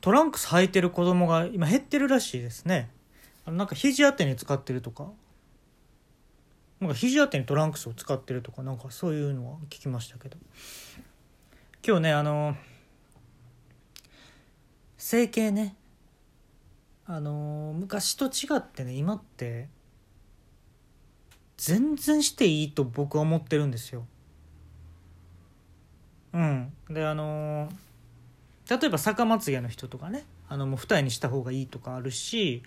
トランクス履いてる子供が今減ってるらしいですね。あのなんか肘当てに使ってるとか。なんか肘当てにトランクスを使ってるとかなんかそういうのは聞きましたけど。今日ねあの整形ね。あの昔と違ってね今って全然していいと僕は思ってるんですよ。うん、であの例えば逆まつげの人とかねあのもう二重にした方がいいとかあるし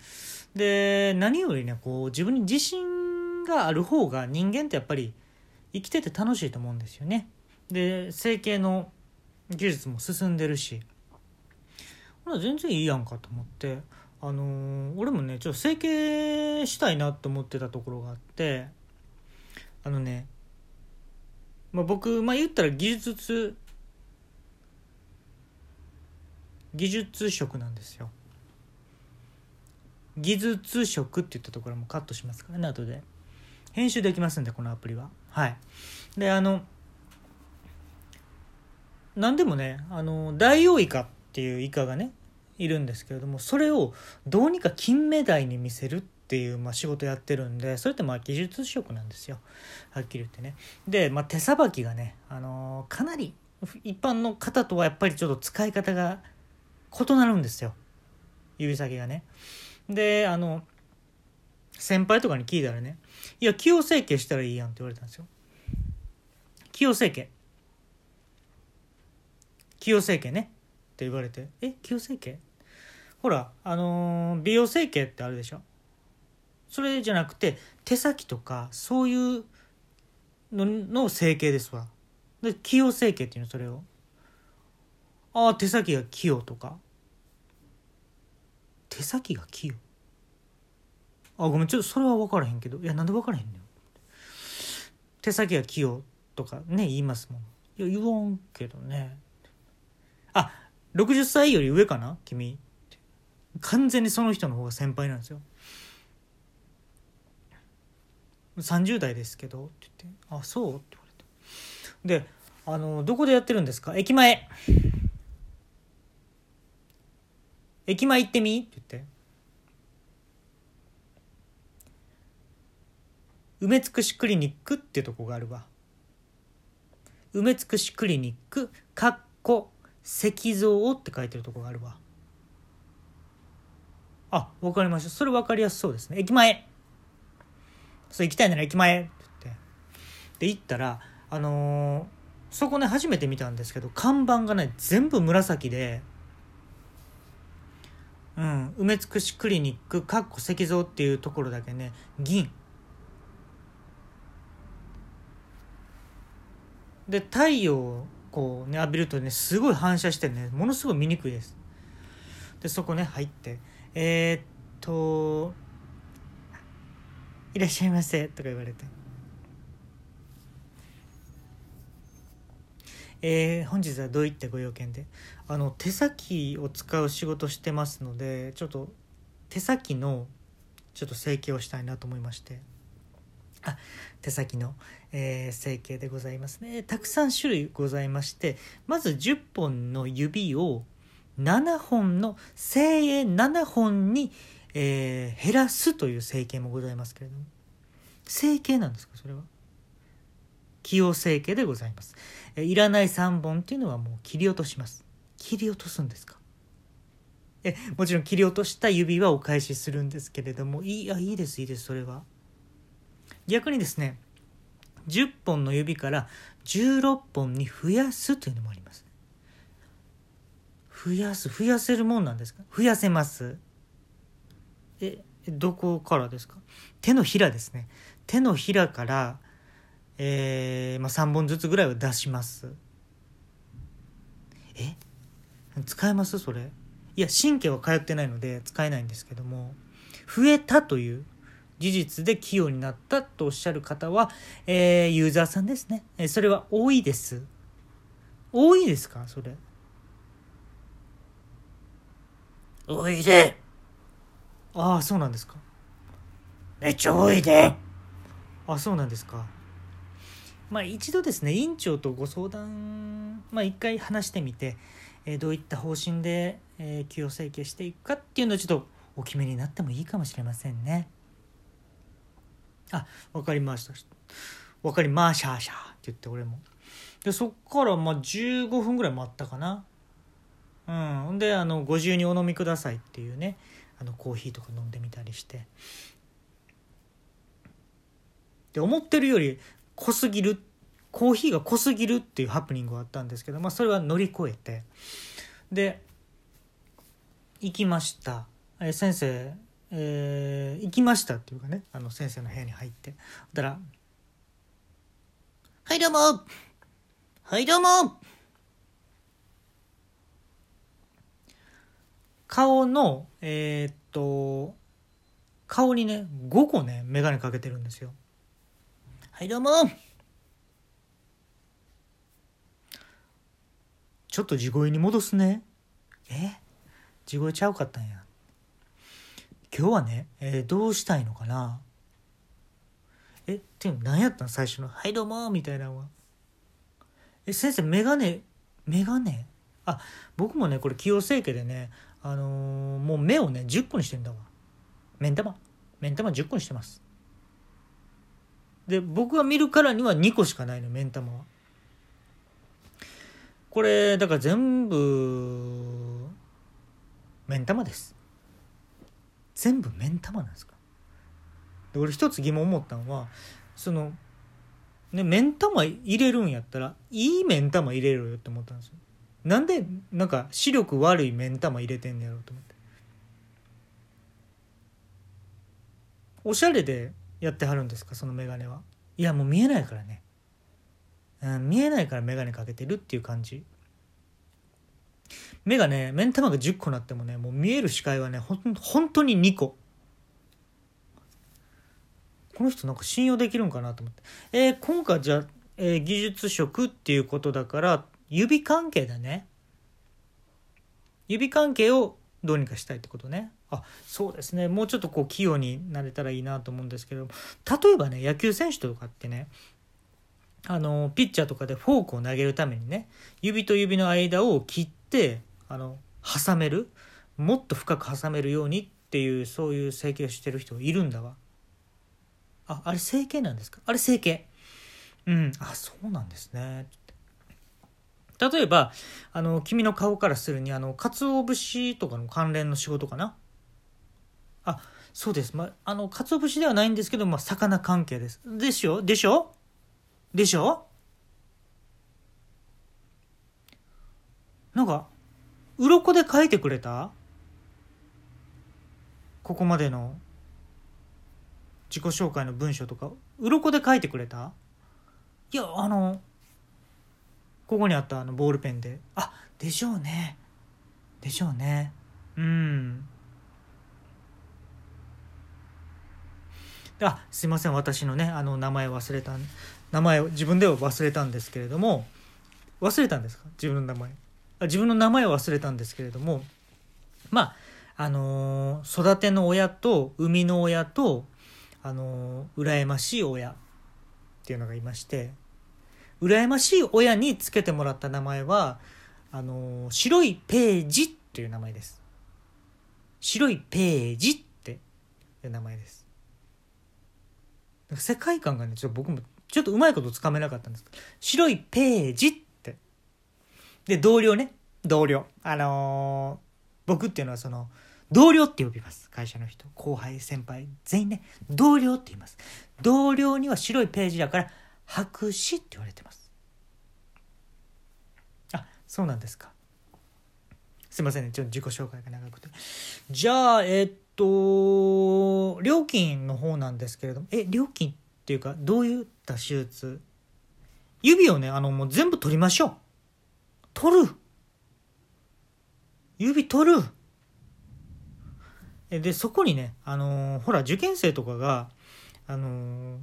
で何よりねこう自分に自信がある方が人間ってやっぱり生きてて楽しいと思うんですよね。で整形の技術も進んでるしほら全然いいやんかと思ってあのー俺もねちょっと整形したいなと思ってたところがあってあのね、まあ、僕まあ言ったら技術技術職なんですよ。技術職って言ったところもカットしますからね後で。編集できますんでこのアプリは。はい。であの何でもねあのダイオウイカっていうイカがねいるんですけれどもそれをどうにか金目鯛に見せるっていう、まあ、仕事やってるんでそれってまあ技術職なんですよ。はっきり言ってね。で、まあ、手さばきがね、あのかなり一般の方とはやっぱりちょっと使い方が異なるんですよ。指先がね。であの先輩とかに聞いたらね「いや器用整形したらいいやん」って言われたんですよ。器用整形。器用整形ね。って言われて「え器用整形？ほらあのー美容整形ってあるでしょ？それじゃなくて手先とかそういうのの整形ですわ。で器用整形っていうのそれを。ああ手先が器用とか。手先が器用。あごめんちょっとそれは分からへんけど。いやなんで分からへんねん手先が器用とかね言いますもん。いや言わんけどね。あ60歳より上かな？君。完全にその人の方が先輩なんですよ。30代ですけど。って言って「あそう?」って言われて。であの「どこでやってるんですか？駅前。駅前行ってみ?」って言って。梅尽くしクリニックってとこがあるわ。梅尽くしクリニックかっこ石像って書いてるとこがあるわ。あわかりました。それ分かりやすそうですね。駅前。そう行きたいなら駅前。って言って。で行ったらあのーそこね初めて見たんですけど看板がね全部紫で。うん。梅尽くしクリニックかっこ石像っていうところだけね。銀。で太陽をこうね浴びるとねすごい反射してねものすごい見にくいです。でそこね入って。えー、っと「いらっしゃいませ」とか言われて「えー、本日はどういったご用件で？あの手先を使う仕事してますのでちょっと手先のちょっと整形をしたいなと思いまして。あ手先の、えー整形でございますね。たくさん種類ございましてまず10本の指を7本の精鋭7本に、えー減らすという整形もございますけれども。整形なんですかそれは？起用整形でございます、いらない3本っていうのはもう切り落とします。切り落とすんですか？えもちろん切り落とした指はお返しするんですけれどもいいあいいですいいですそれは。逆にですね10本の指から16本に増やすというのもあります。増やす増やせるもんなんですか？増やせます。えどこからですか？手のひらですね。手のひらから、えーまあ、3本ずつぐらいは出します。え？使えます？それ？いや神経は通ってないので使えないんですけども。増えたという事実で器用になったとおっしゃる方は、えーユーザーさんですね、えーそれは多いです。多いですか？それ。おいで。ああそうなんですか。めっちゃおいで。あそうなんですかまあ一度ですね院長とご相談まあ一回話してみて、えーどういった方針で、えー給与整形していくかっていうのをちょっとお決めになってもいいかもしれませんね。あわかりました。わかりまーしゃーしゃーって言って俺も。でそっからまあ15分ぐらい待ったかな。うんほん。であのご自由にお飲みくださいっていうねあのコーヒーとか飲んでみたりして。で思ってるより濃すぎるコーヒーが濃すぎるっていうハプニングがあったんですけど、まあ、それは乗り越えてで行きました。え先生えー行きましたっていうかねあの先生の部屋に入って。だからはいどうも。はいどうも。顔のえーっと顔にね5個ね眼鏡かけてるんですよ。はいどうも。ちょっと地声に戻すね。え？地声ちゃうかったんや。今日はね、えーどうしたいのかな。えっていうの何やったん？最初の「はいどうも」みたいなのは。え先生眼鏡眼鏡あ僕もねこれ起用整形でねあのーもう目をね10個にしてんだわ。目ん玉。目ん玉10個にしてます。で僕が見るからには2個しかないの目ん玉は。これだから全部目ん玉です。全部目ん玉なんですか？で俺一つ疑問思ったのはそのね目ん玉入れるんやったらいい目ん玉入れろよって思ったんですよ。なんでなんか視力悪い目ん玉入れてんねやろうと思って。おしゃれでやってはるんですか？その眼鏡は。いやもう見えないからね、うん、見えないから眼鏡かけてるっていう感じ。目がね目ん玉が10個なってもねもう見える視界はねほん本当に2個。この人なんか信用できるんかなと思って。えー今回じゃあ、えー技術職っていうことだから指関係だね。指関係をどうにかしたいってことね。あそうですね。もうちょっとこう器用になれたらいいなと思うんですけど例えばね野球選手とかってねあのピッチャーとかでフォークを投げるためにね指と指の間を切ってあの挟めるもっと深く挟めるようにっていうそういう整形をしてる人いるんだわ。ああれ整形なんですか？あれ整形。うん。あそうなんですね。例えばあの君の顔からするにあの鰹節とかの関連の仕事かな？あそうです、まあ、あの鰹節ではないんですけど、まあ、魚関係です。でしょ？でしょ？でしょ？なんか鱗で書いてくれた？ここまでの自己紹介の文章とか鱗で書いてくれた？いやあのここにあったあのボールペンで。あでしょうね。でしょうね。うん。あすいません。私のねあの名前忘れた名前を自分では忘れたんですけれども忘れたんですか？自分の名前。あ自分の名前を忘れたんですけれどもまああのー育ての親と生みの親とあのー羨ましい親っていうのがいまして羨ましい親につけてもらった名前はあのー白いページっていう名前です。白いページっていう名前です。か世界観がねちょっと僕もちょっとうまいことつかめなかったんです。けど白いページって。で同僚ね。同僚。あのー僕っていうのはその同僚って呼びます。会社の人。後輩先輩。全員ね。同僚って言います。同僚には白いページだから白紙って言われてます。あそうなんですか。すいませんね。ちょっと自己紹介が長くて。じゃあえっとと料金の方なんですけれどもえ料金っていうかどういった手術？指をねあのもう全部取りましょう。取る。指取る。でそこにねあのーほら受験生とかがあのー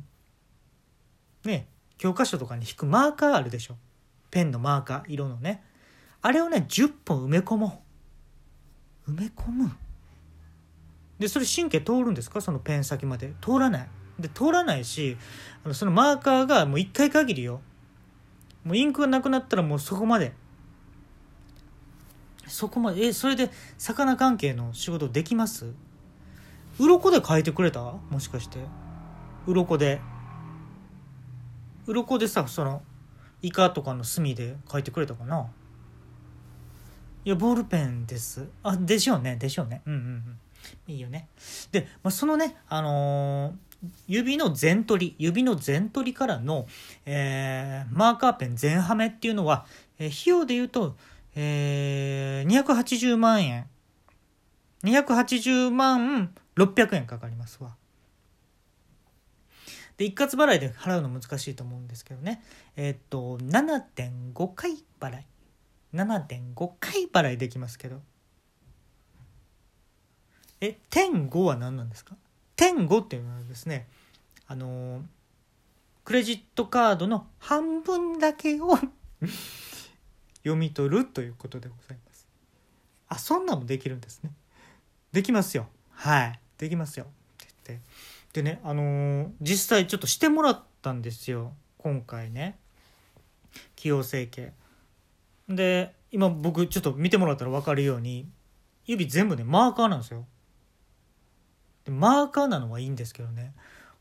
ね教科書とかに引くマーカーあるでしょ。ペンのマーカー色のね。あれをね10本埋め込もう。埋め込む。でそれ神経通るんですか？そのペン先まで。通らない。で通らないしあのそのマーカーがもう1回限りよ。もうインクがなくなったらもうそこまで。そこまで。えそれで魚関係の仕事できます？鱗で書いてくれた？もしかして。鱗で。鱗でさそのイカとかの墨で書いてくれたかな？いやボールペンです。あでしょうね。でしょうね。うんうんうん。いいよね。で、まあ、そのねあのー指の全取り指の全取りからの、えーマーカーペン全はめっていうのは、えー費用で言うと、えー280万円280万600円かかりますわ。で一括払いで払うの難しいと思うんですけどね。えーっと7.5回払い。7.5回払いできますけど。え点5は何なんですか？点5っていうのはですねあのクレジットカードの半分だけを 読み取るということでございます。あそんなんもできるんですね。できますよ。はい。できますよ。って言って。でねあのー実際ちょっとしてもらったんですよ。今回ね。起用整形。で今僕ちょっと見てもらったら分かるように指全部ねマーカーなんですよ。でマーカーなのはいいんですけどね。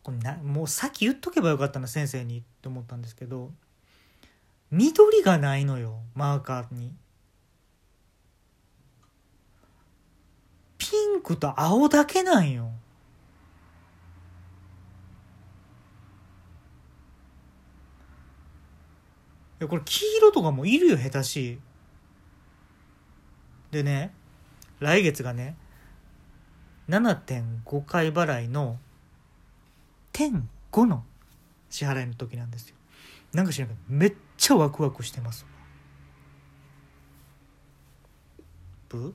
これなもうさっき言っとけばよかったな先生にって思ったんですけど緑がないのよマーカーに。ピンクと青だけなんよ。いやこれ黄色とかもいるよ下手し。いでね来月がね7.5回払いの1.5の支払いの時なんですよ。なんか知らんけどめっちゃワクワクしてます。ブ